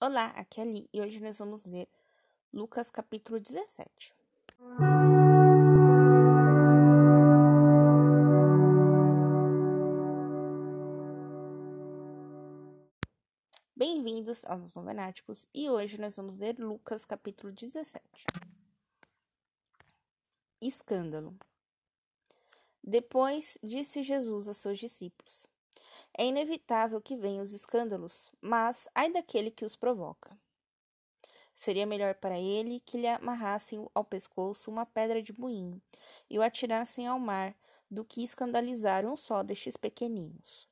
Olá, aqui é a Li e hoje nós vamos ler Lucas capítulo 17. Bem-vindos aos Novenáticos e hoje nós vamos ler Lucas capítulo 17. Escândalo. Depois disse Jesus a seus discípulos: É inevitável que venham os escândalos, mas ai daquele que os provoca. Seria melhor para ele que lhe amarrassem ao pescoço uma pedra de moinho e o atirassem ao mar do que escandalizar um só destes pequeninos.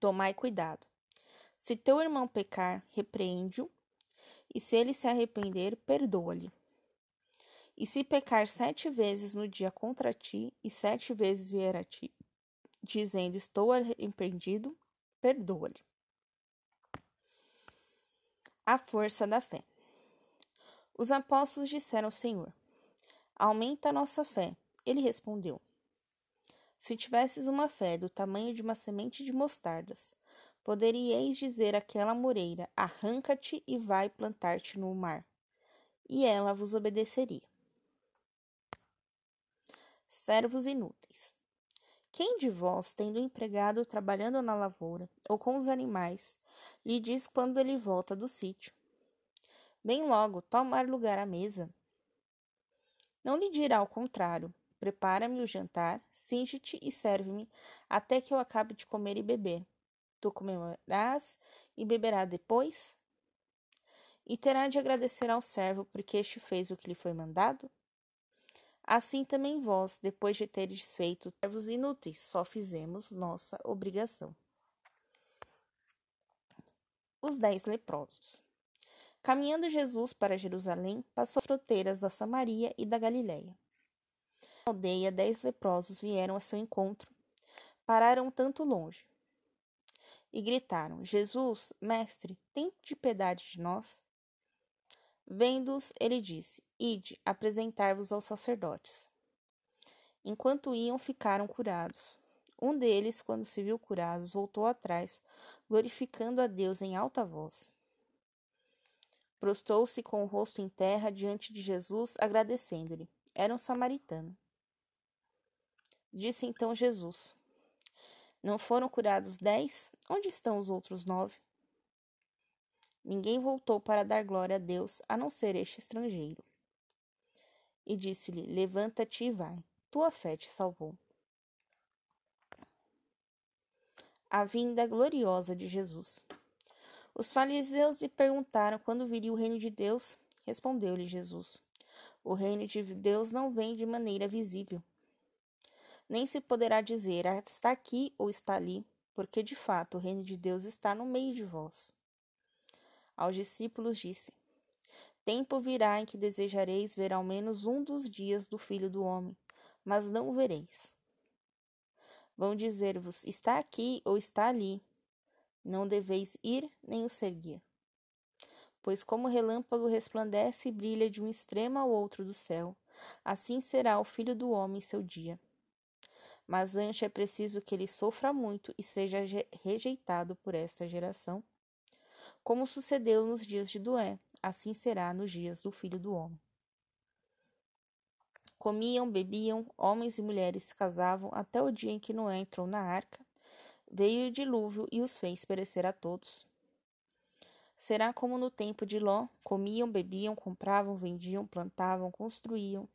Tomai cuidado. Se teu irmão pecar, repreende-o, e se ele se arrepender, perdoa-lhe. E se pecar sete vezes no dia contra ti, e sete vezes vier a ti, dizendo: Estou arrependido, perdoa-lhe. A força da fé. Os apóstolos disseram ao Senhor: Aumenta a nossa fé. Ele respondeu: Se tivesses uma fé do tamanho de uma semente de mostardas, poderíeis dizer àquela moreira: Arranca-te e vai plantar-te no mar, e ela vos obedeceria. Servos inúteis. Quem de vós, tendo empregado trabalhando na lavoura ou com os animais, lhe diz quando ele volta do sítio: Bem logo, tomar lugar à mesa. Não lhe dirá ao contrário: Prepara-me o jantar, cinge-te e serve-me até que eu acabe de comer e beber. Tu comerás e beberás depois? E terá de agradecer ao servo porque este fez o que lhe foi mandado? Assim também vós, depois de teres feito servos inúteis, só fizemos nossa obrigação. Os dez leprosos. Caminhando Jesus para Jerusalém, passou as fronteiras da Samaria e da Galiléia. Na aldeia, dez leprosos vieram a seu encontro. Pararam tanto longe. E gritaram: Jesus, mestre, tem de piedade de nós? Vendo-os, ele disse: Ide, apresentar-vos aos sacerdotes. Enquanto iam, ficaram curados. Um deles, quando se viu curados, voltou atrás, glorificando a Deus em alta voz. Prostou-se com o rosto em terra diante de Jesus, agradecendo-lhe. Era um samaritano. Disse então Jesus: Não foram curados dez? Onde estão os outros nove? Ninguém voltou para dar glória a Deus, a não ser este estrangeiro. E disse-lhe: Levanta-te e vai, tua fé te salvou. A vinda gloriosa de Jesus. Os fariseus lhe perguntaram quando viria o reino de Deus. Respondeu-lhe Jesus: O reino de Deus não vem de maneira visível. Nem se poderá dizer, está aqui ou está ali, porque de fato o reino de Deus está no meio de vós. Aos discípulos disse: Tempo virá em que desejareis ver ao menos um dos dias do Filho do Homem, mas não o vereis. Vão dizer-vos: Está aqui ou está ali. Não deveis ir nem o seguir. Pois como o relâmpago resplandece e brilha de um extremo ao outro do céu, assim será o Filho do Homem seu dia. Mas antes é preciso que ele sofra muito e seja rejeitado por esta geração como sucedeu nos dias de Doé, assim será nos dias do filho do homem. Comiam, bebiam, homens e mulheres se casavam até o dia em que Noé entrou na arca. Veio o dilúvio e os fez perecer a todos. Será como no tempo de Ló: comiam, bebiam, compravam, vendiam, plantavam, construíam.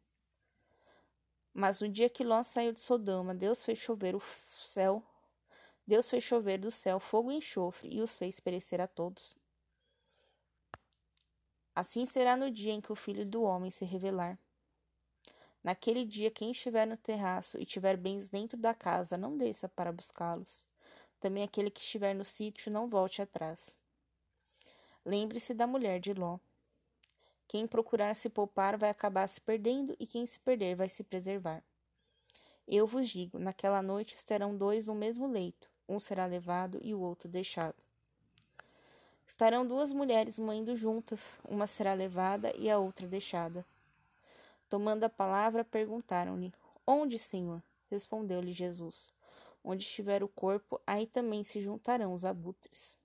Mas no dia que Ló saiu de Sodoma, Deus fez chover o céu. Deus fez chover do céu fogo e enxofre e os fez perecer a todos. Assim será no dia em que o Filho do Homem se revelar. Naquele dia, quem estiver no terraço e tiver bens dentro da casa, não desça para buscá-los. Também aquele que estiver no sítio, não volte atrás. Lembre-se da mulher de Ló. Quem procurar se poupar vai acabar se perdendo, e quem se perder vai se preservar. Eu vos digo: naquela noite estarão dois no mesmo leito, um será levado e o outro deixado. Estarão duas mulheres moendo juntas, uma será levada e a outra deixada. Tomando a palavra, perguntaram-lhe: Onde, Senhor? Respondeu-lhe Jesus: Onde estiver o corpo, aí também se juntarão os abutres.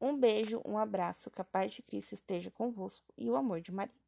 Um beijo, um abraço, capaz de Cristo esteja convosco e o amor de Maria.